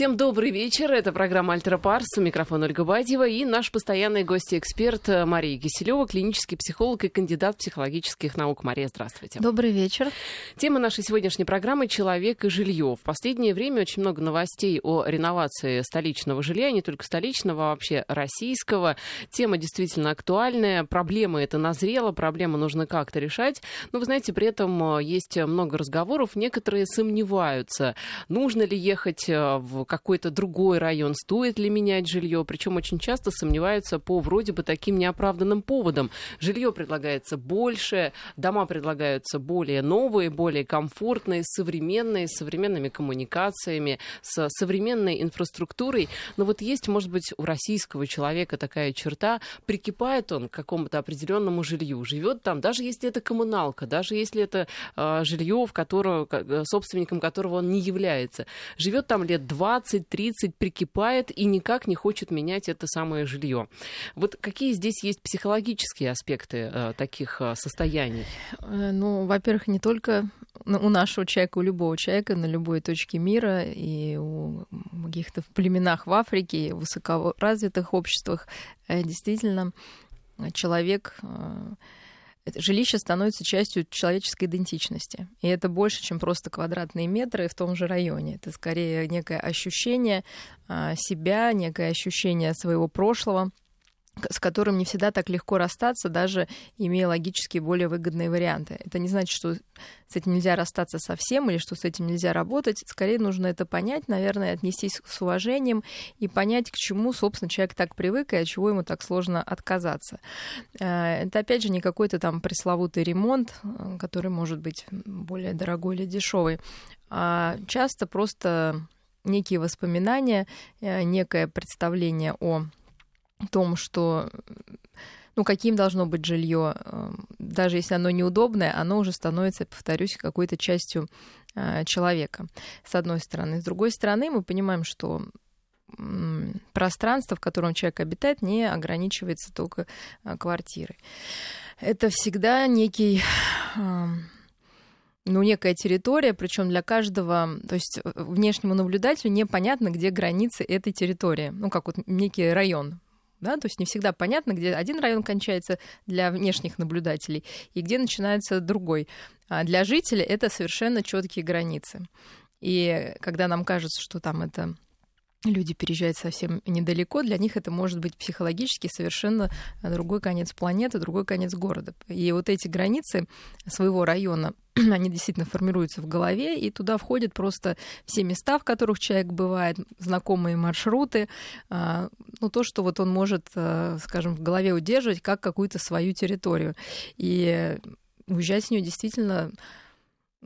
Всем добрый вечер. Это программа «Альтера Парс». У микрофона Ольга Бадьева и наш постоянный гость-эксперт Мария Киселева, клинический психолог и кандидат психологических наук. Мария, здравствуйте. Добрый вечер. Тема нашей сегодняшней программы «Человек и жилье». В последнее время очень много новостей о реновации столичного жилья, не только столичного, а вообще российского. Тема действительно актуальная, проблема эта назрела, проблема нужно как-то решать. Но, вы знаете, при этом э, есть много разговоров, некоторые сомневаются, нужно ли ехать э, в какой-то другой район, стоит ли менять жилье, причем очень часто сомневаются по вроде бы таким неоправданным поводам. Жилье предлагается больше, дома предлагаются более новые, более комфортные, современные, с современными коммуникациями, с современной инфраструктурой. Но вот есть, может быть, у российского человека такая черта, прикипает он к какому-то определенному жилью, живет там, даже если это коммуналка, даже если это э, жилье, в котором, собственником которого он не является, живет там лет 20, 20-30 прикипает и никак не хочет менять это самое жилье. Вот какие здесь есть психологические аспекты э, таких э, состояний? Э, ну, во-первых, не только у нашего человека, у любого человека на любой точке мира и у каких-то племенах в Африке, и в высокоразвитых обществах действительно человек жилище становится частью человеческой идентичности. И это больше, чем просто квадратные метры в том же районе. Это скорее некое ощущение а, себя, некое ощущение своего прошлого с которым не всегда так легко расстаться, даже имея логически более выгодные варианты. Это не значит, что с этим нельзя расстаться совсем или что с этим нельзя работать. Скорее нужно это понять, наверное, отнестись с уважением и понять, к чему, собственно, человек так привык и от чего ему так сложно отказаться. Э, это, опять же, не какой-то там пресловутый ремонт, э, который может быть более дорогой или дешевый, а часто просто некие воспоминания, э, некое представление о том, что ну, каким должно быть жилье, эм, даже если оно неудобное, оно уже становится, повторюсь, какой-то частью э, человека, с одной стороны. С другой стороны, мы понимаем, что пространство, в котором человек обитает, не ограничивается только э, квартирой. Это всегда некий ну, некая территория, причем для каждого, то есть э, внешнему наблюдателю непонятно, где границы этой территории. Ну, как вот некий район да, то есть не всегда понятно, где один район кончается для внешних наблюдателей и где начинается другой. А для жителей это совершенно четкие границы. И когда нам кажется, что там это люди переезжают совсем недалеко, для них это может быть психологически совершенно другой конец планеты, другой конец города. И вот эти границы своего района, они действительно формируются в голове, и туда входят просто все места, в которых человек бывает, знакомые маршруты, а, ну, то, что вот он может, э, скажем, в голове удерживать как какую-то свою территорию. И уезжать с нее действительно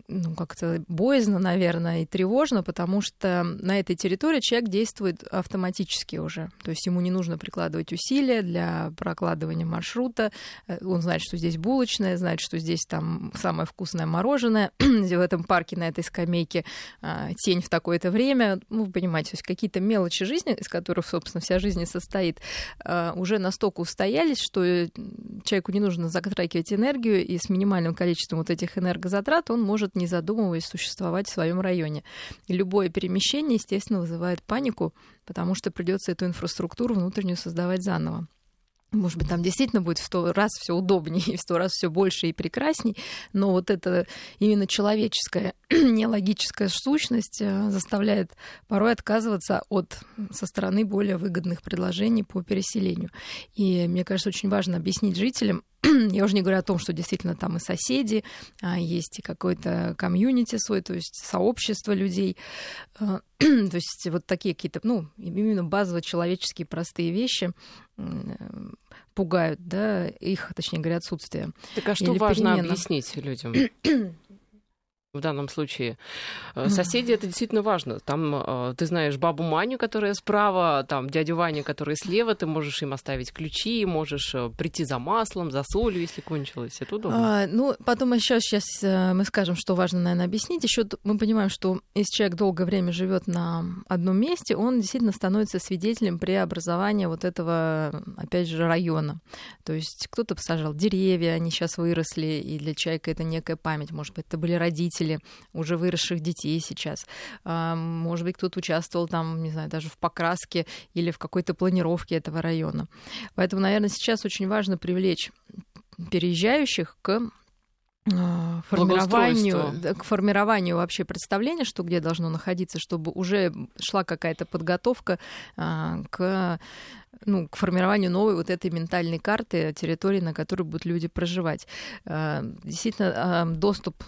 ну, как-то боязно, наверное, и тревожно, потому что на этой территории человек действует автоматически уже. То есть ему не нужно прикладывать усилия для прокладывания маршрута. Э, он знает, что здесь булочная, знает, что здесь там самое вкусное мороженое, в этом парке на этой скамейке а, тень в такое-то время. Ну, понимаете, то есть какие-то мелочи жизни, из которых, собственно, вся жизнь состоит, а, уже настолько устоялись, что человеку не нужно затрагивать энергию, и с минимальным количеством вот этих энергозатрат он может может, не задумываясь, существовать в своем районе. И любое перемещение, естественно, вызывает панику, потому что придется эту инфраструктуру внутреннюю создавать заново. Может быть, там действительно будет в сто раз все удобнее в сто раз все больше и прекрасней, но вот эта именно человеческая, нелогическая сущность э, заставляет порой отказываться от со стороны более выгодных предложений по переселению. И мне кажется, очень важно объяснить жителям, я уже не говорю о том, что действительно там и соседи, а есть и какой-то комьюнити свой, то есть сообщество людей. А, то есть вот такие какие-то, ну, именно базово человеческие простые вещи пугают, да, их, точнее говоря, отсутствие. Так а что важно перемена. объяснить людям? в данном случае. Э, соседи это действительно важно. Там э, ты знаешь бабу Маню, которая справа, там дядю Ваню, который слева, ты можешь им оставить ключи, можешь э, прийти за маслом, за солью, если кончилось. Это удобно. А, ну, потом еще сейчас мы скажем, что важно, наверное, объяснить. Еще мы понимаем, что если человек долгое время живет на одном месте, он действительно становится свидетелем преобразования вот этого, опять же, района. То есть кто-то посажал деревья, они сейчас выросли, и для человека это некая память. Может быть, это были родители, родители уже выросших детей сейчас. А, может быть, кто-то участвовал там, не знаю, даже в покраске или в какой-то планировке этого района. Поэтому, наверное, сейчас очень важно привлечь переезжающих к а, формированию, к формированию вообще представления, что где должно находиться, чтобы уже шла какая-то подготовка а, к ну, к формированию новой вот этой ментальной карты территории, на которой будут люди проживать. Действительно, доступ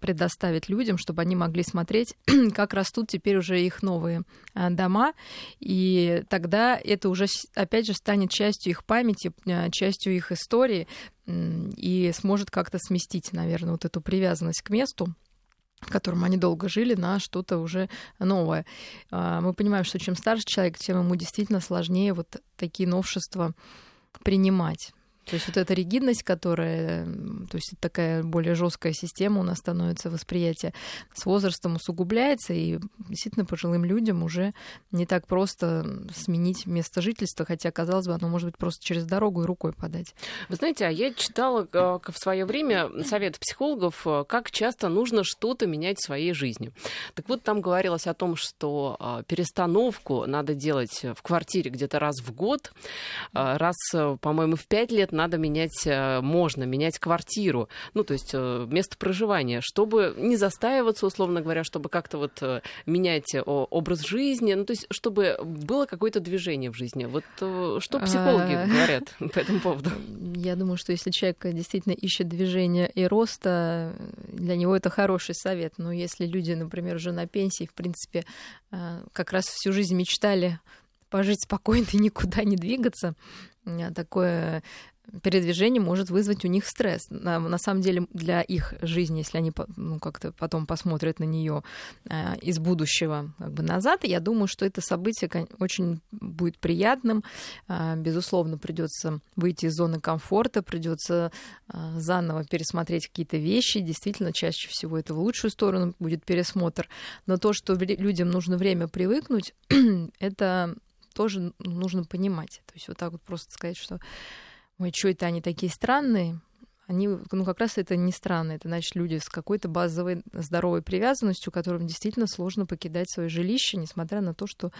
предоставить людям, чтобы они могли смотреть, как растут теперь уже их новые а, дома. И тогда это уже, опять же, станет частью их памяти, а, частью их истории и сможет как-то сместить, наверное, вот эту привязанность к месту в котором они долго жили, на что-то уже новое. А, мы понимаем, что чем старше человек, тем ему действительно сложнее вот такие новшества принимать. То есть вот эта ригидность, которая, то есть такая более жесткая система у нас становится восприятие с возрастом усугубляется, и действительно пожилым людям уже не так просто сменить место жительства, хотя, казалось бы, оно может быть просто через дорогу и рукой подать. Вы знаете, а я читала э, в свое время совет психологов, э, как часто нужно что-то менять в своей жизни. Так вот, там говорилось о том, что э, перестановку надо делать в квартире где-то раз в год, раз, по-моему, в пять лет надо менять, э, можно менять квартиру, ну, то есть э, место проживания, чтобы не застаиваться, условно говоря, чтобы как-то вот э, менять образ жизни, ну, то есть чтобы было какое-то движение в жизни. Вот что психологи а... говорят по этому поводу? Я думаю, что если человек действительно ищет движения и роста, для него это хороший совет. Но если люди, например, уже на пенсии, в принципе, как раз всю жизнь мечтали пожить спокойно и никуда не двигаться, такое передвижение может вызвать у них стресс. На, на самом деле для их жизни, если они ну, как-то потом посмотрят на нее э, из будущего как бы назад, я думаю, что это событие очень будет приятным. Э, безусловно, придется выйти из зоны комфорта, придется э, заново пересмотреть какие-то вещи. Действительно, чаще всего это в лучшую сторону будет пересмотр. Но то, что людям нужно время привыкнуть, это тоже нужно понимать. То есть вот так вот просто сказать, что ой, что это они такие странные, они, ну, как раз это не странно. Это значит люди с какой-то базовой здоровой привязанностью, которым действительно сложно покидать свое жилище, несмотря на то, что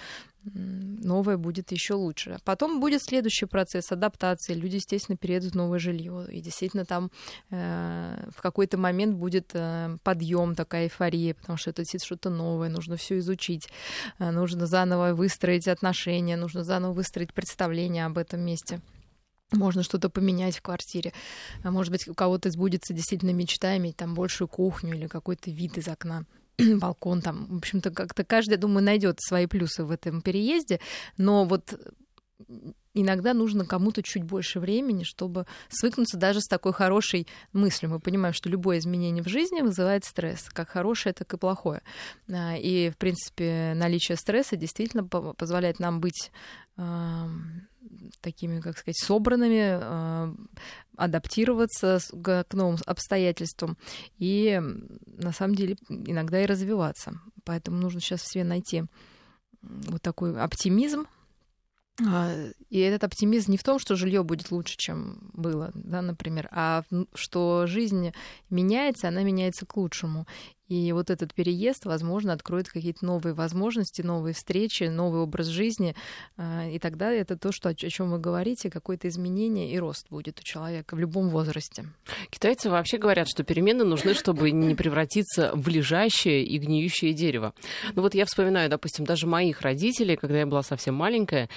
новое будет еще лучше. Потом будет следующий процесс адаптации. Люди, естественно, переедут в новое жилье. И действительно там э, в какой-то момент будет э, подъем, такая эйфория, потому что это что-то новое, нужно все изучить, э, нужно заново выстроить отношения, нужно заново выстроить представление об этом месте можно что-то поменять в квартире. А может быть, у кого-то сбудется действительно мечта иметь там большую кухню или какой-то вид из окна балкон там. В общем-то, как-то каждый, думаю, найдет свои плюсы в этом переезде. Но вот иногда нужно кому-то чуть больше времени, чтобы свыкнуться даже с такой хорошей мыслью. Мы понимаем, что любое изменение в жизни вызывает стресс, как хорошее, так и плохое. А, и, в принципе, наличие стресса действительно позволяет нам быть такими, как сказать, собранными, э, адаптироваться к новым обстоятельствам и на самом деле иногда и развиваться. Поэтому нужно сейчас все найти вот такой оптимизм, а, и этот оптимизм не в том, что жилье будет лучше, чем было, да, например, а что жизнь меняется, она меняется к лучшему. И вот этот переезд, возможно, откроет какие-то новые возможности, новые встречи, новый образ жизни. А, и тогда это то, что, о чем вы говорите, какое-то изменение и рост будет у человека в любом возрасте. Китайцы вообще говорят, что перемены нужны, чтобы не превратиться в лежащее и гниющее дерево. Ну вот я вспоминаю, допустим, даже моих родителей, когда я была совсем маленькая,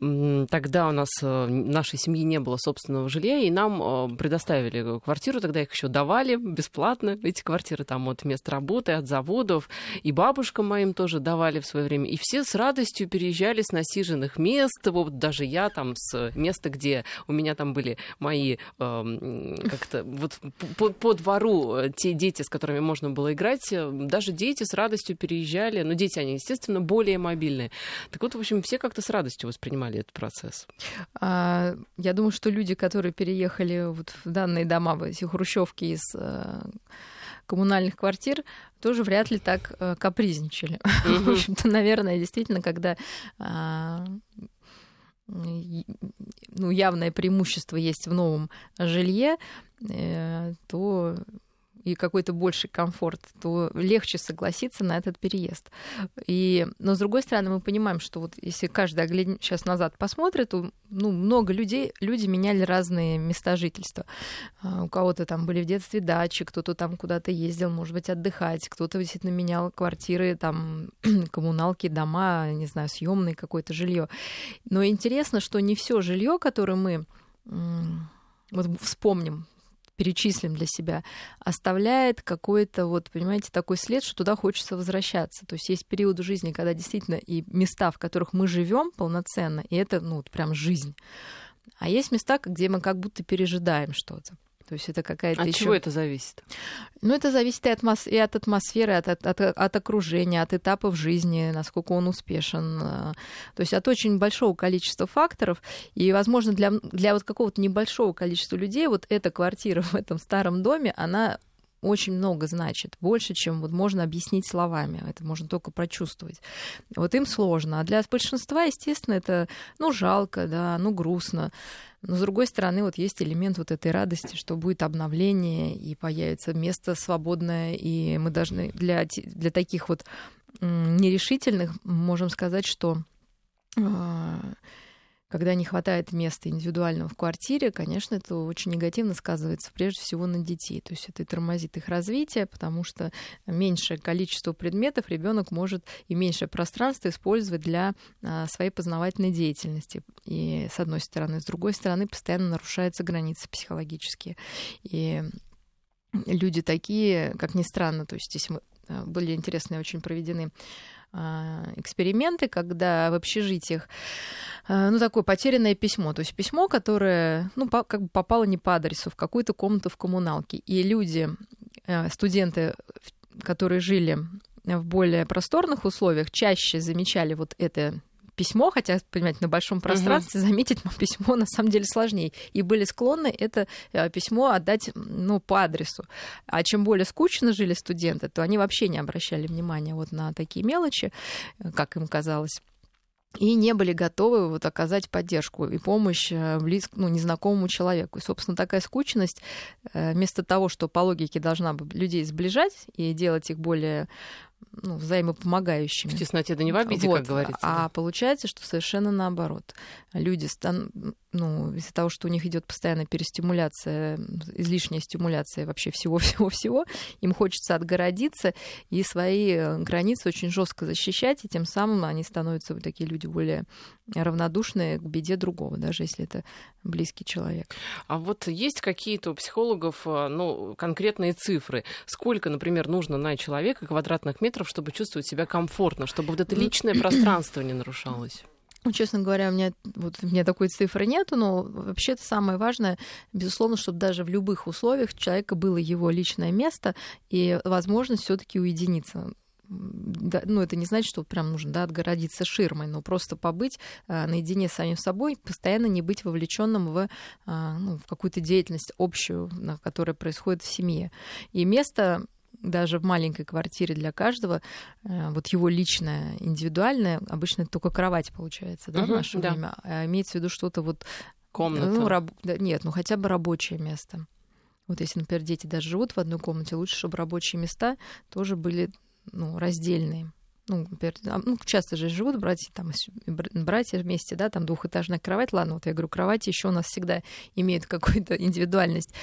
тогда у нас э, нашей семьи не было собственного жилья, и нам э, предоставили квартиру, тогда их еще давали бесплатно, эти квартиры там от мест работы, от заводов. И бабушкам моим тоже давали в свое время. И все с радостью переезжали с насиженных мест. Вот даже я там с места, где у меня там были мои э, как-то вот по, по двору э, те дети, с которыми можно было играть, э, даже дети с радостью переезжали. Но дети, они, естественно, более мобильные. Так вот, в общем, все как-то с радостью воспринимали этот процесс. А, я думаю, что люди, которые переехали вот в данные дома, в эти хрущевки из э, коммунальных квартир, тоже вряд ли так э, капризничали. Mm-hmm. В общем-то, наверное, действительно, когда а, ну, явное преимущество есть в новом жилье, э, то и какой-то больший комфорт, то легче согласиться на этот переезд. И, но с другой стороны, мы понимаем, что вот если каждый сейчас назад посмотрит, то ну, много людей, люди меняли разные места жительства. А, у кого-то там были в детстве дачи, кто-то там куда-то ездил, может быть, отдыхать, кто-то действительно менял квартиры, там, коммуналки, дома, не знаю, съемные какое-то жилье. Но интересно, что не все жилье, которое мы вот вспомним перечислим для себя, оставляет какой-то, вот, понимаете, такой след, что туда хочется возвращаться. То есть есть периоды жизни, когда действительно и места, в которых мы живем полноценно, и это, ну, вот прям жизнь. А есть места, где мы как будто пережидаем что-то. То есть это какая-то От еще... чего это зависит? Ну, это зависит и от, атмос... и от атмосферы, от, от, от, от окружения, от этапов жизни, насколько он успешен. Э, то есть от очень большого количества факторов. И, возможно, для, для вот какого-то небольшого количества людей вот эта квартира в этом старом доме, она очень много значит, больше, чем вот можно объяснить словами. Это можно только прочувствовать. Вот им сложно. А для большинства, естественно, это, ну, жалко, да, ну, грустно. Но, с другой стороны, вот есть элемент вот этой радости, что будет обновление, и появится место свободное, и мы должны для, для таких вот нерешительных можем сказать, что а, когда не хватает места индивидуального в квартире, конечно, это очень негативно сказывается прежде всего на детей. То есть это тормозит их развитие, потому что меньшее количество предметов ребенок может и меньшее пространство использовать для а, своей познавательной деятельности. И с одной стороны, с другой стороны, постоянно нарушаются границы психологические. И люди такие, как ни странно, то есть здесь а, были интересные очень проведены эксперименты, когда в общежитиях, а, ну, такое потерянное письмо, то есть письмо, которое, ну, по, как бы попало не по адресу, в какую-то комнату в коммуналке. И люди, а, студенты, которые жили в более просторных условиях, чаще замечали вот это письмо, хотя, понимаете, на большом пространстве угу. заметить письмо на самом деле сложнее. И были склонны это э, письмо отдать ну, по адресу. А чем более скучно жили студенты, то они вообще не обращали внимания вот на такие мелочи, э, как им казалось и не были готовы вот оказать поддержку и помощь э, близ, ну, незнакомому человеку. И, собственно, такая скучность, вместо того, что по логике должна людей сближать и делать их более ну, взаимопомогающими. В тесноте да не в обиде, вот. как говорится. А получается, что совершенно наоборот. Люди стан ну, из-за того, что у них идет постоянная перестимуляция, излишняя стимуляция вообще всего-всего-всего, им хочется отгородиться и свои э, границы очень жестко защищать, и тем самым они становятся вот такие люди более равнодушные к беде другого, даже если это близкий человек. А вот есть какие-то у психологов э, ну, конкретные цифры? Сколько, например, нужно на человека квадратных метров, чтобы чувствовать себя комфортно, чтобы вот это личное пространство не нарушалось? Ну, честно говоря, у меня, вот, у меня такой цифры нету, но вообще это самое важное, безусловно, чтобы даже в любых условиях у человека было его личное место и возможность все таки уединиться да, ну, это не значит, что прям нужно да, отгородиться ширмой, но просто побыть а, наедине с самим собой, постоянно не быть вовлеченным в, а, ну, в какую-то деятельность общую, которая происходит в семье. И место даже в маленькой квартире для каждого, э, вот его личное, индивидуальное, обычно это только кровать получается, да, угу, в наше да. время, а имеется в виду что-то вот... Комната. Ну, раб... нет, ну хотя бы рабочее место. Вот если, например, дети даже живут в одной комнате, лучше, чтобы рабочие места тоже были ну, раздельные. Ну, например, ну, часто же живут братья, там, братья вместе, да, там двухэтажная кровать. Ладно, вот я говорю, кровати еще у нас всегда имеют какую-то индивидуальность.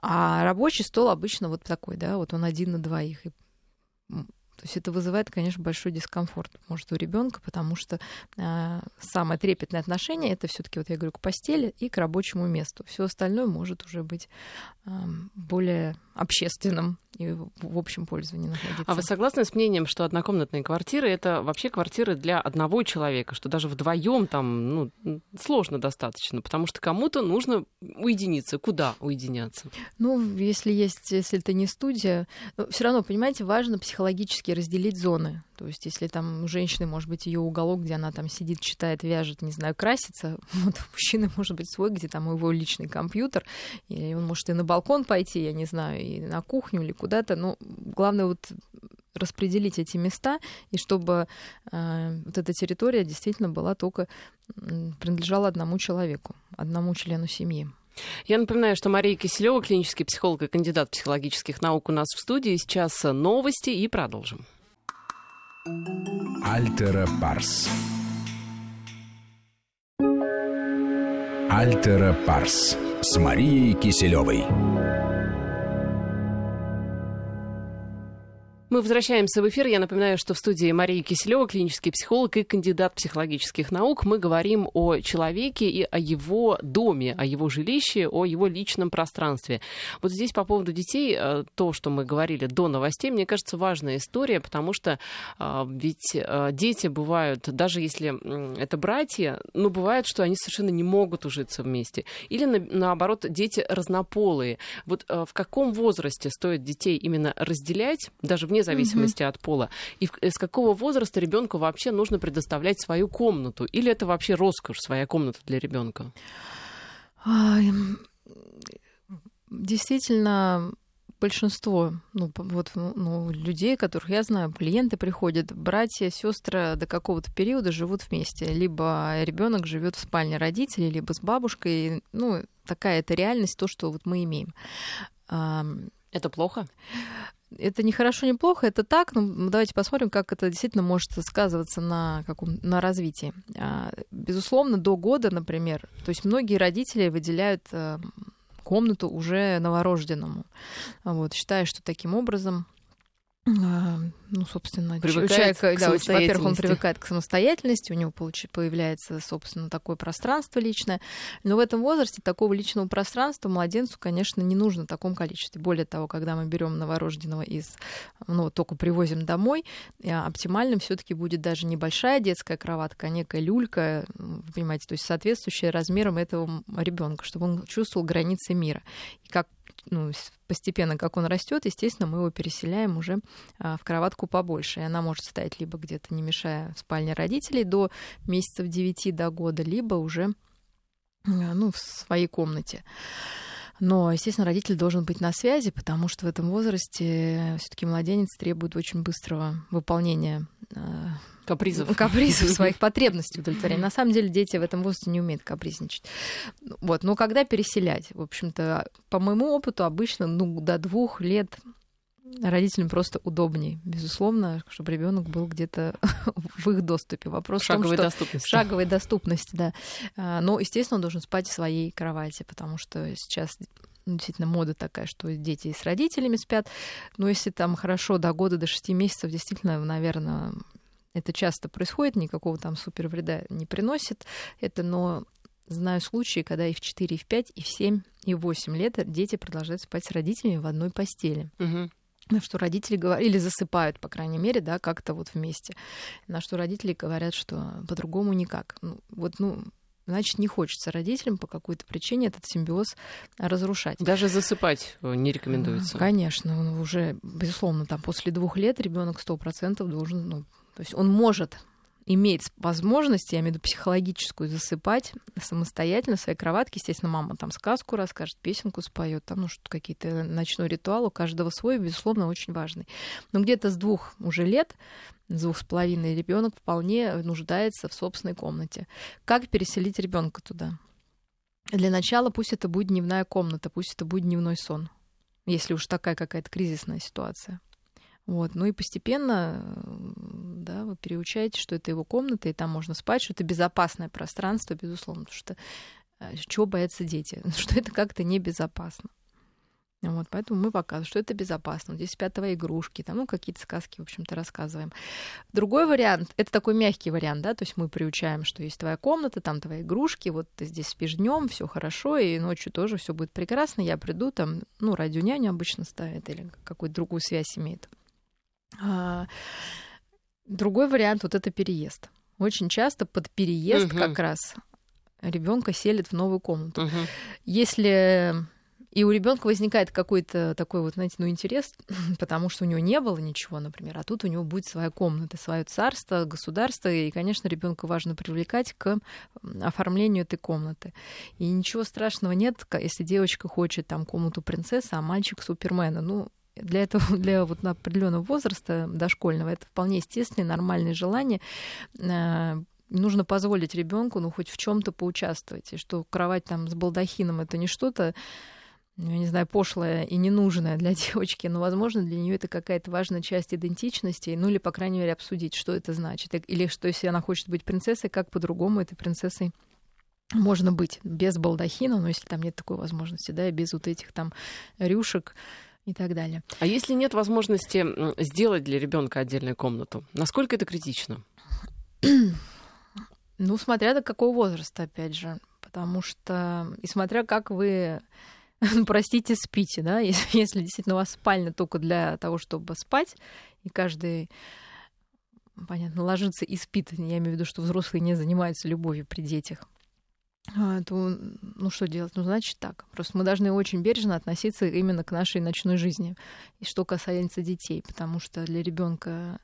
А рабочий стол обычно вот такой, да, вот он один на двоих. И, то есть это вызывает, конечно, большой дискомфорт, может, у ребенка, потому что э, самое трепетное отношение это все-таки, вот я говорю, к постели и к рабочему месту. Все остальное может уже быть э, более общественном и в общем пользовании находиться. А вы согласны с мнением, что однокомнатные квартиры это вообще квартиры для одного человека, что даже вдвоем там ну, сложно достаточно, потому что кому-то нужно уединиться. Куда уединяться? Ну, если есть, если это не студия, но все равно, понимаете, важно психологически разделить зоны. То есть, если там у женщины, может быть, ее уголок, где она там сидит, читает, вяжет, не знаю, красится, вот у мужчины может быть свой, где там его личный компьютер, и он может и на балкон пойти, я не знаю, и на кухню или куда-то. Но главное вот распределить эти места, и чтобы э, вот эта территория действительно была только принадлежала одному человеку, одному члену семьи. Я напоминаю, что Мария Киселева, клинический психолог и кандидат психологических наук у нас в студии. Сейчас новости и продолжим. Альтера Парс. Альтера Парс с Марией Киселевой. Мы возвращаемся в эфир. Я напоминаю, что в студии Мария Киселева, клинический психолог и кандидат психологических наук. Мы говорим о человеке и о его доме, о его жилище, о его личном пространстве. Вот здесь по поводу детей, э, то, что мы говорили до новостей, мне кажется, важная история, потому что э, ведь э, дети бывают, даже если это братья, но бывает, что они совершенно не могут ужиться вместе. Или наоборот, дети разнополые. Вот в каком возрасте стоит детей именно разделять, даже вне вне зависимости угу. от пола. И с какого возраста ребенку вообще нужно предоставлять свою комнату? Или это вообще роскошь, своя комната для ребенка? Действительно, большинство ну, вот, ну, людей, которых я знаю, клиенты приходят, братья, сестры до какого-то периода живут вместе. Либо ребенок живет в спальне родителей, либо с бабушкой. Ну, такая это реальность, то, что вот мы имеем. Это плохо? Это не хорошо, не плохо, это так. Ну, давайте посмотрим, как это действительно может сказываться на, каком, на развитии. А, безусловно, до года, например, то есть многие родители выделяют э, комнату уже новорожденному, вот, считая, что таким образом ну, собственно, привыкает человек, да, во-первых, он привыкает к самостоятельности, у него появляется, собственно, такое пространство личное. Но в этом возрасте такого личного пространства младенцу, конечно, не нужно в таком количестве. Более того, когда мы берем новорожденного из, ну, только привозим домой, э, оптимальным все-таки будет даже небольшая детская кроватка, а некая люлька, вы понимаете, то есть соответствующая размерам этого ребенка, чтобы он чувствовал границы мира. И как ну, постепенно, как он растет, естественно, мы его переселяем уже а, в кроватку побольше. И она может стоять либо где-то, не мешая спальне родителей до месяцев 9 до года, либо уже а, ну, в своей комнате. Но, естественно, родитель должен быть на связи, потому что в этом возрасте все-таки младенец требует очень быстрого выполнения а, капризов. Капризов своих потребностей удовлетворения. На самом деле дети в этом возрасте не умеют капризничать. Вот. Но когда переселять? В общем-то, по моему опыту, обычно ну, до двух лет родителям просто удобнее, безусловно, чтобы ребенок был где-то в их доступе. Вопрос шаговой в том, что доступности. шаговой доступности, да. А, но, естественно, он должен спать в своей кровати, потому что сейчас действительно мода такая, что дети с родителями спят. Но если там хорошо до года, до шести месяцев, действительно, наверное, это часто происходит, никакого там супер вреда не приносит это, но знаю случаи, когда и в 4, и в 5, и в 7, и в 8 лет дети продолжают спать с родителями в одной постели. Угу. На что родители говорят, или засыпают, по крайней мере, да, как-то вот вместе. На что родители говорят, что по-другому никак. Ну, вот, ну, значит, не хочется родителям по какой-то причине этот симбиоз разрушать. Даже засыпать не рекомендуется. Конечно, уже, безусловно, там после двух лет ребенок сто процентов должен ну, то есть он может иметь возможность, я имею в виду психологическую, засыпать самостоятельно в своей кроватке. Естественно, мама там сказку расскажет, песенку споет, там, ну, что какие-то ночной ритуал у каждого свой, безусловно, очень важный. Но где-то с двух уже лет, с двух с половиной ребенок вполне нуждается в собственной комнате. Как переселить ребенка туда? Для начала пусть это будет дневная комната, пусть это будет дневной сон, если уж такая какая-то кризисная ситуация. Вот. Ну и постепенно да, вы переучаете, что это его комната, и там можно спать, что это безопасное пространство, безусловно, потому что э, чего боятся дети? Что это как-то небезопасно. Вот, поэтому мы показываем, что это безопасно. Здесь спят твои игрушки, там, ну, какие-то сказки, в общем-то, рассказываем. Другой вариант, это такой мягкий вариант, да, то есть мы приучаем, что есть твоя комната, там твои игрушки, вот ты здесь спишь днем, все хорошо, и ночью тоже все будет прекрасно, я приду, там, ну, радионяню обычно ставят или какую-то другую связь имеет. А, другой вариант, вот это переезд. Очень часто под переезд угу. как раз ребенка селит в новую комнату. Угу. Если и у ребенка возникает какой-то такой вот, знаете, ну, интерес, потому что у него не было ничего, например, а тут у него будет своя комната, свое царство, государство, и, конечно, ребенка важно привлекать к оформлению этой комнаты. И ничего страшного нет, если девочка хочет там комнату принцессы, а мальчик Супермена. Ну, для этого, для вот определенного возраста дошкольного, это вполне естественное, нормальное желание э, нужно позволить ребенку, ну, хоть в чем-то поучаствовать. И что кровать там с балдахином это не что-то ну, я не знаю, пошлая и ненужная для девочки, но, возможно, для нее это какая-то важная часть идентичности, ну или, по крайней мере, обсудить, что это значит. Или что, если она хочет быть принцессой, как по-другому этой принцессой можно быть без балдахина, но если там нет такой возможности, да, и без вот этих там рюшек и так далее. А если нет возможности сделать для ребенка отдельную комнату, насколько это критично? Ну, смотря до какого возраста, опять же. Потому что, и смотря как вы простите, спите, да, если, если действительно у вас спальня только для того, чтобы спать, и каждый, понятно, ложится и спит, я имею в виду, что взрослые не занимаются любовью при детях, то, ну что делать? Ну, значит так. Просто мы должны очень бережно относиться именно к нашей ночной жизни. И что касается детей, потому что для ребенка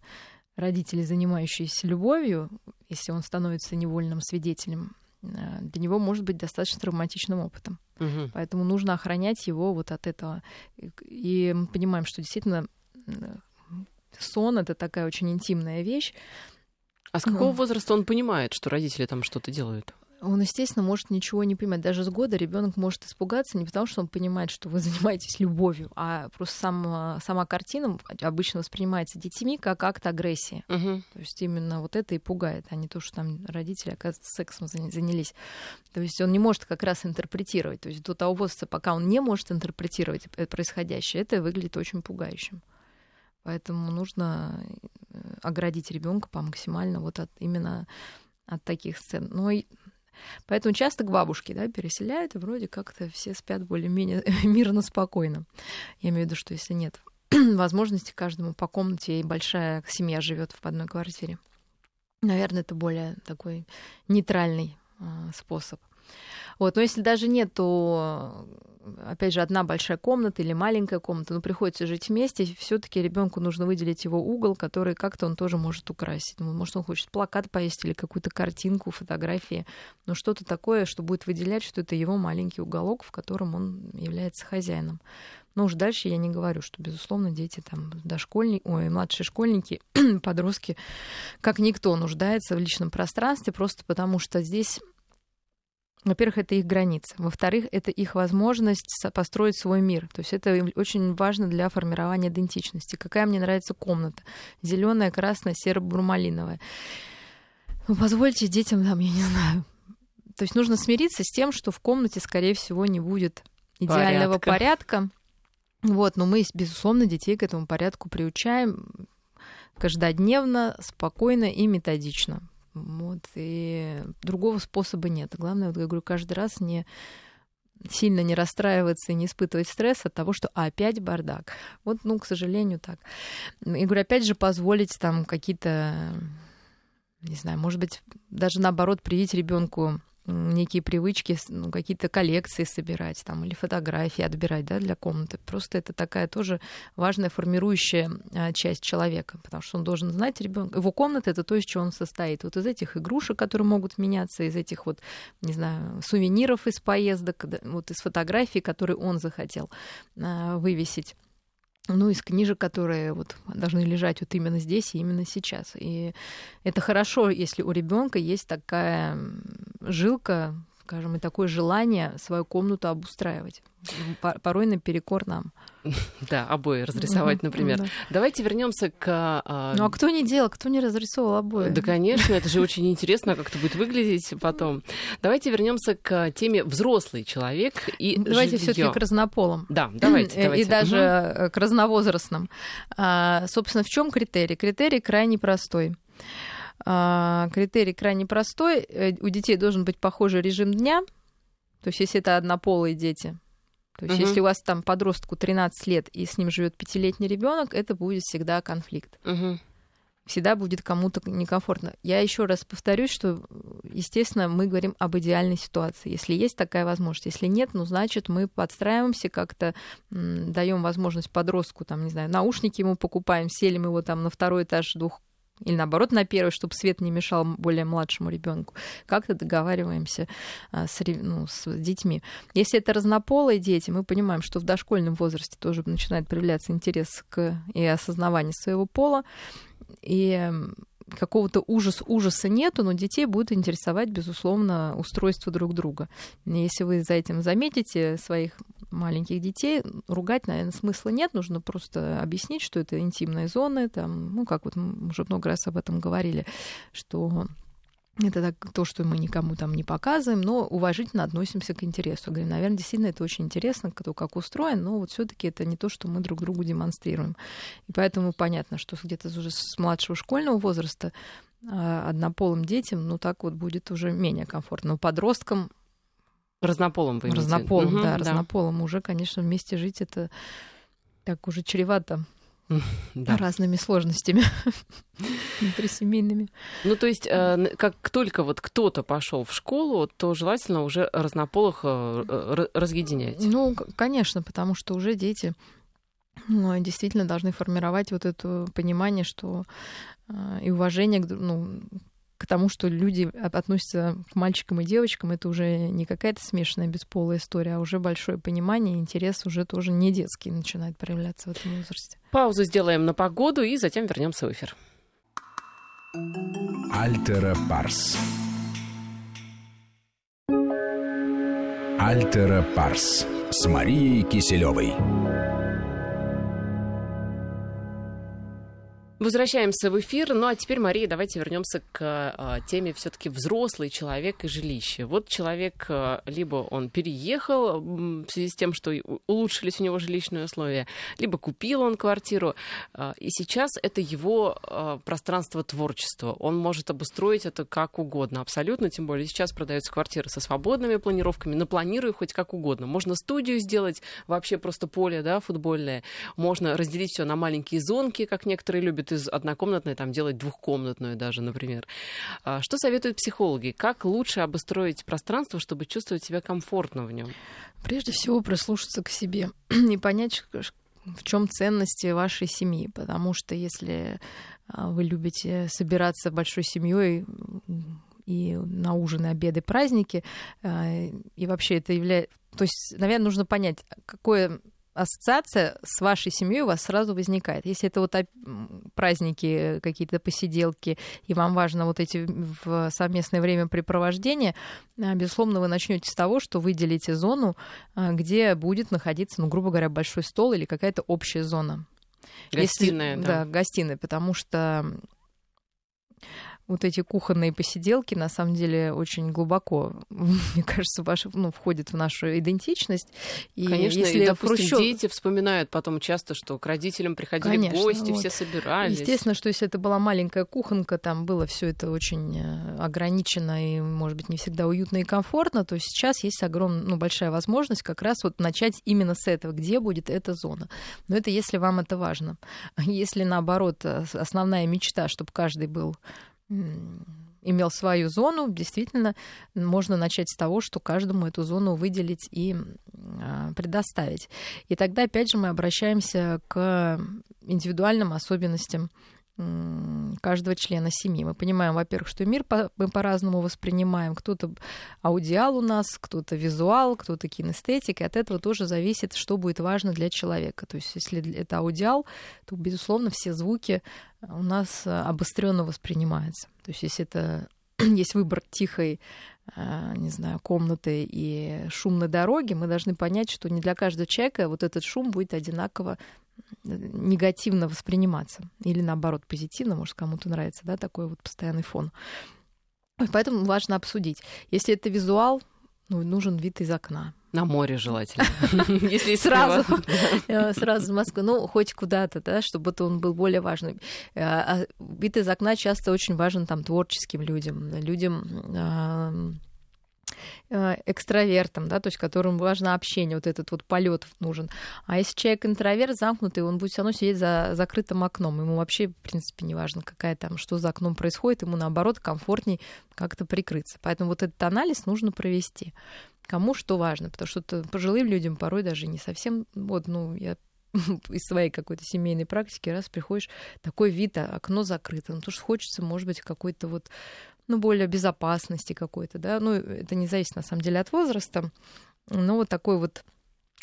родители, занимающиеся любовью, если он становится невольным свидетелем, Э, для него может быть достаточно травматичным опытом. Угу. Поэтому нужно охранять его вот от этого. И мы понимаем, что действительно сон это такая очень интимная вещь. А с какого ну, возраста он понимает, что родители там что-то делают? Он, естественно, может ничего не понимать. Даже с года ребенок может испугаться не потому, что он понимает, что вы занимаетесь любовью, а просто сам, сама картина обычно воспринимается детьми как акт агрессии. Угу. То есть именно вот это и пугает, а не то, что там родители, оказывается, сексом занялись. То есть он не может как раз интерпретировать. То есть до того возраста, пока он не может интерпретировать происходящее, это выглядит очень пугающим. Поэтому нужно э, оградить ребенка по максимально вот от именно от таких сцен. Но Поэтому часто к бабушке да, переселяют, и вроде как-то все спят более-менее мирно, спокойно. Я имею в виду, что если нет возможности каждому по комнате, и большая семья живет в одной квартире. Наверное, это более такой нейтральный э, способ. Вот, но если даже нет, то опять же, одна большая комната или маленькая комната, но приходится жить вместе, все-таки ребенку нужно выделить его угол, который как-то он тоже может украсить. Ну, может, он хочет плакат повесить или какую-то картинку, фотографии, но что-то такое, что будет выделять, что это его маленький уголок, в котором он является хозяином. Но уж дальше я не говорю, что, безусловно, дети там дошкольники, ой, младшие школьники, подростки, как никто нуждается в личном пространстве, просто потому что здесь во-первых, это их границы. Во-вторых, это их возможность построить свой мир. То есть это очень важно для формирования идентичности. Какая мне нравится комната? Зеленая, красная, серо-бурмалиновая. Ну, позвольте детям, там, я не знаю. То есть нужно смириться с тем, что в комнате, скорее всего, не будет идеального порядка. порядка. Вот, но мы, безусловно, детей к этому порядку приучаем каждодневно, спокойно и методично. Вот, и другого способа нет. Главное, вот я говорю, каждый раз не сильно не расстраиваться и не испытывать стресс от того, что опять бардак. Вот, ну, к сожалению, так. И говорю, опять же, позволить там какие-то, не знаю, может быть, даже наоборот, привить ребенку некие привычки, ну, какие-то коллекции собирать там, или фотографии отбирать да, для комнаты. Просто это такая тоже важная формирующая а, часть человека, потому что он должен знать ребенка. Его комната это то, из чего он состоит. Вот из этих игрушек, которые могут меняться, из этих вот, не знаю, сувениров из поездок, вот из фотографий, которые он захотел а, вывесить ну, из книжек, которые вот должны лежать вот именно здесь и именно сейчас. И это хорошо, если у ребенка есть такая жилка, скажем, и такое желание свою комнату обустраивать. Порой наперекор нам. Да, обои разрисовать, например. Да. Давайте вернемся к... А... Ну а кто не делал, кто не разрисовал обои? Да, конечно, это же очень интересно, как это будет выглядеть потом. Давайте вернемся к теме взрослый человек и Давайте все таки к разнополым. Да, давайте, давайте. И даже угу. к разновозрастным. А, собственно, в чем критерий? Критерий крайне простой. А, критерий крайне простой. Э, у детей должен быть похожий режим дня. То есть, если это однополые дети, то есть, угу. если у вас там подростку 13 лет и с ним живет пятилетний ребенок, это будет всегда конфликт. Угу. Всегда будет кому-то некомфортно. Я еще раз повторюсь, что, естественно, мы говорим об идеальной ситуации. Если есть такая возможность, если нет, ну, значит, мы подстраиваемся как-то, даем возможность подростку, там, не знаю, наушники ему покупаем, селим его там на второй этаж двух или наоборот на первый, чтобы свет не мешал более младшему ребенку. Как-то договариваемся а, с, ну, с детьми. Если это разнополые дети, мы понимаем, что в дошкольном возрасте тоже начинает проявляться интерес к и осознавание своего пола. И какого-то ужас ужаса нету, но детей будет интересовать, безусловно, устройство друг друга. Если вы за этим заметите своих маленьких детей, ругать, наверное, смысла нет, нужно просто объяснить, что это интимные зоны, там, ну, как вот мы уже много раз об этом говорили, что это так, то, что мы никому там не показываем, но уважительно относимся к интересу. Говорим, наверное, действительно это очень интересно, кто как устроен, но вот все таки это не то, что мы друг другу демонстрируем. И поэтому понятно, что где-то уже с младшего школьного возраста а, однополым детям, ну так вот будет уже менее комфортно. Но подросткам Разнополым вы Разнополым, угу, да, да, разнополым уже, конечно, вместе жить это так уже чревато да. разными сложностями внутрисемейными. Ну, то есть, э, как только вот кто-то пошел в школу, то желательно уже разнополых э, разъединять. Ну, конечно, потому что уже дети ну, действительно должны формировать вот это понимание, что э, и уважение к, ну, к тому, что люди относятся к мальчикам и девочкам, это уже не какая-то смешанная бесполая история, а уже большое понимание, интерес уже тоже не детский начинает проявляться в этом возрасте. Паузу сделаем на погоду и затем вернемся в эфир. Альтера Парс. Альтера Парс с Марией Киселевой. Возвращаемся в эфир. Ну а теперь, Мария, давайте вернемся к а, теме все-таки взрослый человек и жилище. Вот человек, а, либо он переехал в связи с тем, что улучшились у него жилищные условия, либо купил он квартиру, а, и сейчас это его пространство творчества. Он может обустроить это как угодно, абсолютно. Тем более сейчас продаются квартиры со свободными планировками. Напланирую хоть как угодно. Можно студию сделать, вообще просто поле, да, футбольное. Можно разделить все на маленькие зонки, как некоторые любят из однокомнатной там делать двухкомнатную даже, например. А, что советуют психологи? Как лучше обустроить пространство, чтобы чувствовать себя комфортно в нем? Прежде всего прислушаться к себе и понять, в чем ценности вашей семьи, потому что если а, вы любите собираться большой семьей и на ужины, обеды, праздники, а, и вообще это является... То есть, наверное, нужно понять, какое ассоциация с вашей семьей у вас сразу возникает. Если это вот праздники, какие-то посиделки, и вам важно вот эти в совместное времяпрепровождение, а, безусловно, вы начнете с того, что выделите зону, а, где будет находиться, ну, грубо говоря, большой стол или какая-то общая зона. Гостиная, Если, да. Да, гостиная, потому что вот эти кухонные посиделки на самом деле очень глубоко, мне кажется, ваши, ну, входят в нашу идентичность. И Конечно, если и, допустим, Хрущев... дети вспоминают потом часто, что к родителям приходили Конечно, гости, вот. все собирались. Естественно, что если это была маленькая кухонка, там было все это очень э, ограничено и, может быть, не всегда уютно и комфортно, то сейчас есть огромная, ну, большая возможность как раз вот начать именно с этого, где будет эта зона. Но это если вам это важно. Если, наоборот, э, основная мечта, чтобы каждый был имел свою зону, действительно можно начать с того, что каждому эту зону выделить и а, предоставить. И тогда, опять же, мы обращаемся к индивидуальным особенностям каждого члена семьи. Мы понимаем, во-первых, что мир по- мы по-разному воспринимаем. Кто-то аудиал у нас, кто-то визуал, кто-то кинестетик. И от этого тоже зависит, что будет важно для человека. То есть, если это аудиал, то, безусловно, все звуки у нас обостренно воспринимаются. То есть, если это есть выбор тихой не знаю, комнаты и шум на дороге, мы должны понять, что не для каждого человека вот этот шум будет одинаково негативно восприниматься. Или наоборот, позитивно, может, кому-то нравится, да, такой вот постоянный фон. Поэтому важно обсудить. Если это визуал, ну, нужен вид из окна. На море желательно. Если сразу, э, сразу в Москву, ну, хоть куда-то, да, чтобы это он был более важным. Э, а вид из окна часто очень важен там творческим людям, людям экстравертом, да, то есть которому важно общение, вот этот вот полет нужен. А если человек интроверт, замкнутый, он будет все равно сидеть за закрытым окном. Ему вообще, в принципе, не важно, какая там, что за окном происходит, ему наоборот комфортней как-то прикрыться. Поэтому вот этот анализ нужно провести. Кому что важно, потому что пожилым людям порой даже не совсем, вот, ну, я из своей какой-то семейной практики раз приходишь, такой вид, а окно закрыто, ну, потому что хочется, может быть, какой-то вот ну, более безопасности какой-то, да, ну, это не зависит, на самом деле, от возраста, но вот такой вот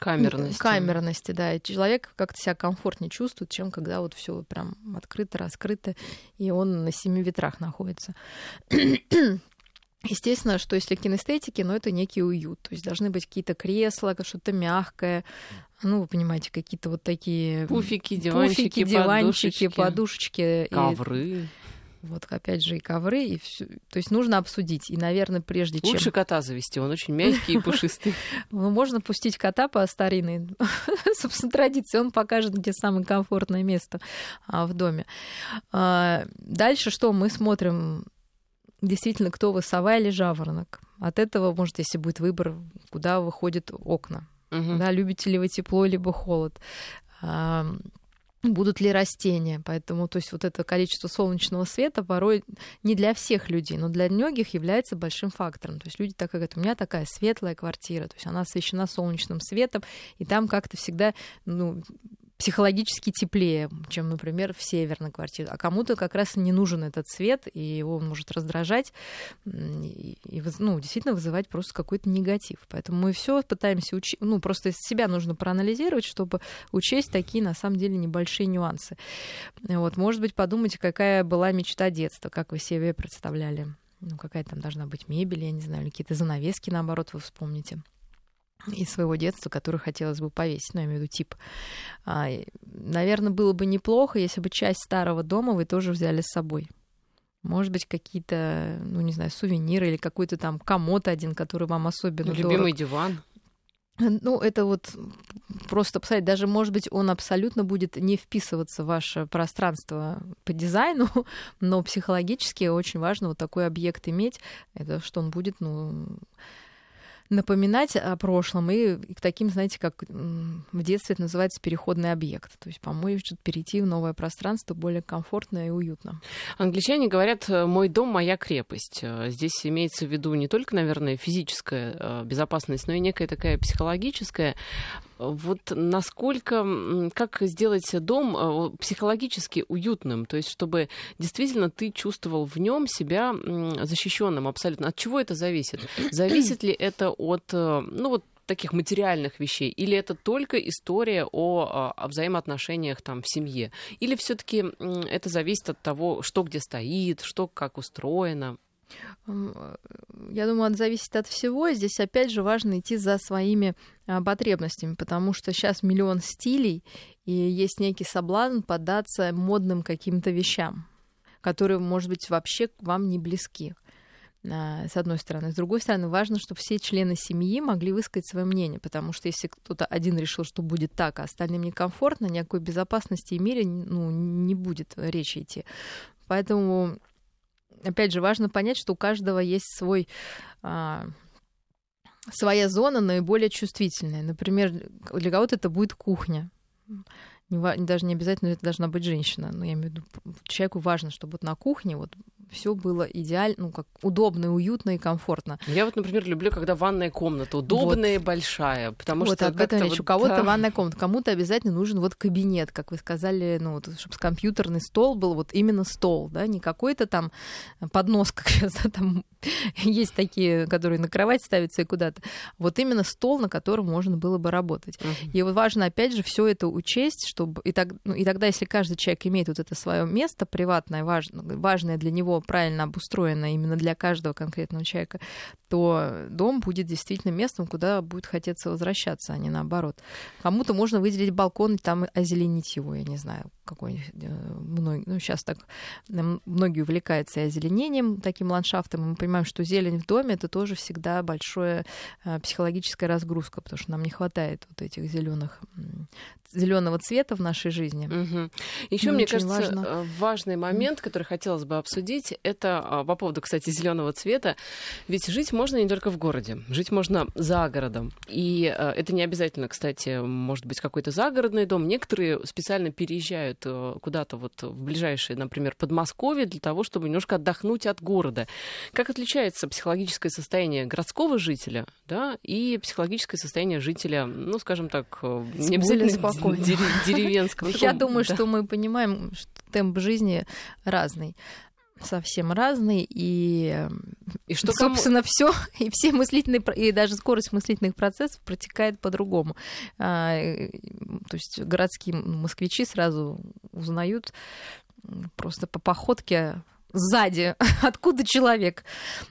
камерности. Камерности, да. И человек как-то себя комфортнее чувствует, чем когда вот все прям открыто, раскрыто, и он на семи ветрах находится. Естественно, что если кинестетики, ну, это некий уют. То есть должны быть какие-то кресла, что-то мягкое. Ну, вы понимаете, какие-то вот такие... Пуфики, диванчики, пуфики, диванчики подушечки. подушечки ковры. И вот опять же и ковры, и все. То есть нужно обсудить. И, наверное, прежде Лучше чем... Лучше кота завести, он очень мягкий и пушистый. Ну, можно пустить кота по старинной, собственно, традиции. Он покажет, где самое комфортное место а, в доме. А, дальше что? Мы смотрим действительно, кто вы, сова или жаворонок. От этого, может, если будет выбор, куда выходят окна. Угу. Да, любите ли вы тепло либо холод будут ли растения. Поэтому, то есть вот это количество солнечного света порой не для всех людей, но для многих является большим фактором. То есть люди так это, у меня такая светлая квартира, то есть она освещена солнечным светом, и там как-то всегда ну, психологически теплее, чем, например, в северной квартире. А кому-то как раз не нужен этот цвет, и его он может раздражать и, и ну, действительно вызывать просто какой-то негатив. Поэтому мы все пытаемся учить, ну, просто себя нужно проанализировать, чтобы учесть такие, на самом деле, небольшие нюансы. Вот, может быть, подумайте, какая была мечта детства, как вы себе представляли. Ну, какая там должна быть мебель, я не знаю, или какие-то занавески, наоборот, вы вспомните из своего детства, который хотелось бы повесить, ну, я имею в виду тип. А, наверное, было бы неплохо, если бы часть старого дома вы тоже взяли с собой. Может быть, какие-то, ну, не знаю, сувениры или какой-то там комод один, который вам особенно ну, Любимый диван. Ну, это вот просто посмотреть, даже, может быть, он абсолютно будет не вписываться в ваше пространство по дизайну, но психологически очень важно вот такой объект иметь, это что он будет, ну, напоминать о прошлом и, и к таким, знаете, как в детстве это называется переходный объект. То есть помочь перейти в новое пространство более комфортно и уютно. Англичане говорят «мой дом, моя крепость». Э, здесь имеется в виду не только, наверное, физическая э, безопасность, но и некая такая психологическая. Вот насколько, как сделать дом э, психологически уютным, то есть чтобы действительно ты чувствовал в нем себя защищенным абсолютно. От чего это зависит? Зависит ли это от, э, ну вот таких материальных вещей, или это только история о, о взаимоотношениях там в семье, или все-таки это зависит от того, что где стоит, что как устроено. Э, я думаю, это зависит от всего. Здесь опять же важно идти за своими а, потребностями, потому что сейчас миллион стилей, и есть некий соблазн поддаться модным каким-то вещам, которые, может быть, вообще вам не близки а, с одной стороны. С другой стороны, важно, чтобы все члены семьи могли высказать свое мнение, потому что если кто-то один решил, что будет так, а остальным некомфортно, никакой безопасности и мире ну, не будет речи идти. Поэтому опять же, важно понять, что у каждого есть свой а, своя зона наиболее чувствительная. Например, для кого-то это будет кухня. Не, даже не обязательно это должна быть женщина. Но я имею в виду, человеку важно, чтобы вот на кухне вот все было идеально, ну, как удобно, уютно и комфортно. Я вот, например, люблю, когда ванная комната удобная вот. и большая, потому вот, что об этом речь. Вот, у кого-то да. ванная комната, кому-то обязательно нужен вот кабинет, как вы сказали, ну, вот, чтобы компьютерный стол был вот именно стол, да, не какой-то там поднос, как сейчас, да, там есть такие, которые на кровать ставятся и куда-то. Вот именно стол, на котором можно было бы работать. Uh-huh. И вот важно, опять же, все это учесть, что чтобы и, так, ну, и тогда, если каждый человек имеет вот это свое место приватное, важное, важное для него, правильно обустроенное именно для каждого конкретного человека, то дом будет действительно местом, куда будет хотеться возвращаться, а не наоборот. Кому-то можно выделить балкон и там озеленить его, я не знаю, какой э, многие, ну, сейчас так многие увлекаются и озеленением, таким ландшафтом. Мы понимаем, что зелень в доме это тоже всегда большая э, психологическая разгрузка, потому что нам не хватает вот этих зеленых зеленого цвета в нашей жизни. Угу. Еще, мне кажется, важно. Э, важный момент, который хотелось бы обсудить, это а, по поводу, кстати, зеленого цвета. Ведь жить можно не только в городе, жить можно за городом. И это не обязательно, кстати, может быть какой-то загородный дом. Некоторые специально переезжают Э, куда-то вот в ближайшее, например, Подмосковье для того, чтобы немножко отдохнуть от города. Как отличается психологическое состояние городского жителя да, и психологическое состояние жителя, ну, скажем так, э, не обязательно деревенского? Я думаю, что мы понимаем, что темп жизни разный совсем разный, и, и что собственно, кому... все, и все мыслительные, и даже скорость мыслительных процессов протекает по-другому. А, то есть городские москвичи сразу узнают просто по походке сзади, откуда человек,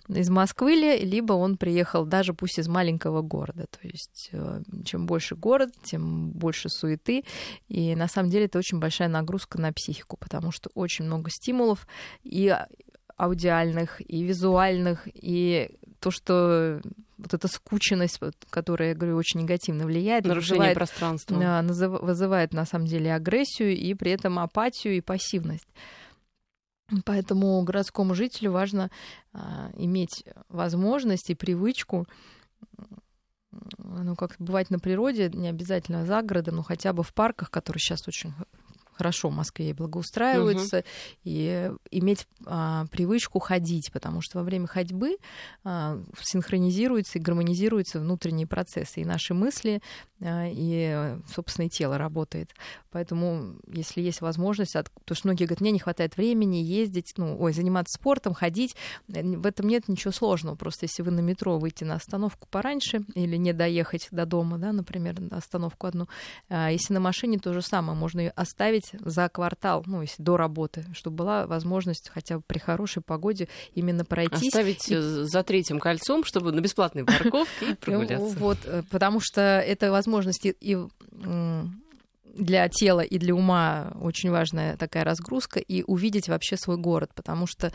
из Москвы ли, либо он приехал даже пусть из маленького города. То есть э, чем больше город, тем больше суеты. И на самом деле это очень большая нагрузка на психику, потому что очень много стимулов и аудиальных, и визуальных, и то, что вот эта скученность, которая, я говорю, очень негативно влияет. Нарушение вызывает, пространства. Вызывает, на самом деле, агрессию и при этом апатию и пассивность. Поэтому городскому жителю важно а, иметь возможность и привычку ну, как бывать на природе, не обязательно за городом, но хотя бы в парках, которые сейчас очень хорошо в Москве и благоустраиваются, угу. и иметь а, привычку ходить, потому что во время ходьбы а, синхронизируются и гармонизируются внутренние процессы, и наши мысли, а, и, собственно, и тело работает. Поэтому, если есть возможность, от... потому что многие говорят, мне не хватает времени ездить, ну, ой, заниматься спортом, ходить, в этом нет ничего сложного. Просто если вы на метро выйти на остановку пораньше или не доехать до дома, да, например, на остановку одну, а если на машине то же самое, можно ее оставить за квартал, ну, если до работы, чтобы была возможность хотя бы при хорошей погоде именно пройти. Оставить и... За третьим кольцом, чтобы на бесплатной парковке прогуляться. Вот, э, потому что это возможность и для тела и для ума очень важная такая разгрузка и увидеть вообще свой город, потому что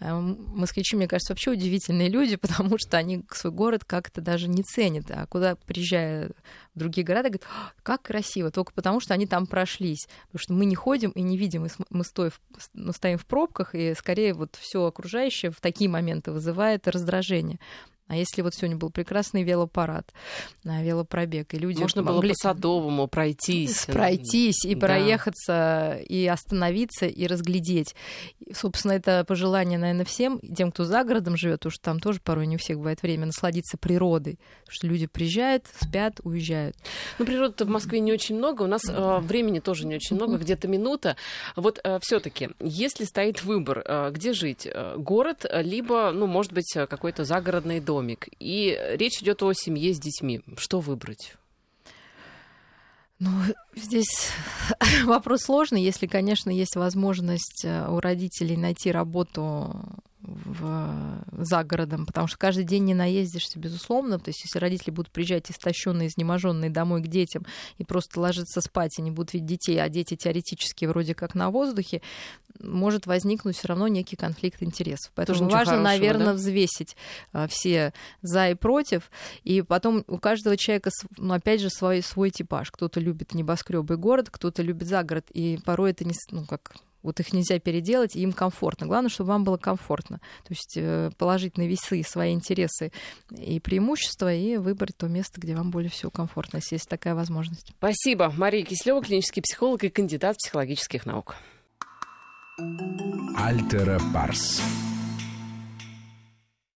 э, москвичи, мне кажется, вообще удивительные люди, потому что они свой город как-то даже не ценят, а куда приезжая в другие города, говорят, как красиво, только потому что они там прошлись, потому что мы не ходим и не видим, мы стоим, мы стоим в пробках, и скорее вот все окружающее в такие моменты вызывает раздражение. А если вот сегодня был прекрасный велопарад, на велопробег, и люди можно могли... было по Садовому пройтись, пройтись и да. проехаться, и остановиться, и разглядеть. И, собственно, это пожелание, наверное, всем, тем, кто за городом живет, что там тоже порой не у всех бывает время насладиться природой, потому что люди приезжают, спят, уезжают. Ну, природы в Москве не очень много, у нас э, времени тоже не очень много, где-то минута. Вот э, все-таки, если стоит выбор, э, где жить, э, город, либо, ну, может быть, какой-то загородный дом домик, и речь идет о семье с детьми. Что выбрать? Ну, здесь вопрос сложный, если, конечно, есть возможность э, у родителей найти работу в, за городом, потому что каждый день не наездишься, безусловно. То есть, если родители будут приезжать истощенные, изнеможенные домой к детям и просто ложиться спать, и не будут видеть детей, а дети теоретически вроде как на воздухе, может возникнуть все равно некий конфликт интересов. Поэтому Тоже важно, хорошего, наверное, да? взвесить а, все за и против. И потом у каждого человека, ну, опять же, свой, свой типаж. Кто-то любит небоскребы город, кто-то любит загород. И порой это не, ну, как вот их нельзя переделать, и им комфортно. Главное, чтобы вам было комфортно. То есть э, положить на весы свои интересы и преимущества и выбрать то место, где вам более всего комфортно, если есть такая возможность. Спасибо. Мария Кислева, клинический психолог и кандидат психологических наук. Альтера Парс.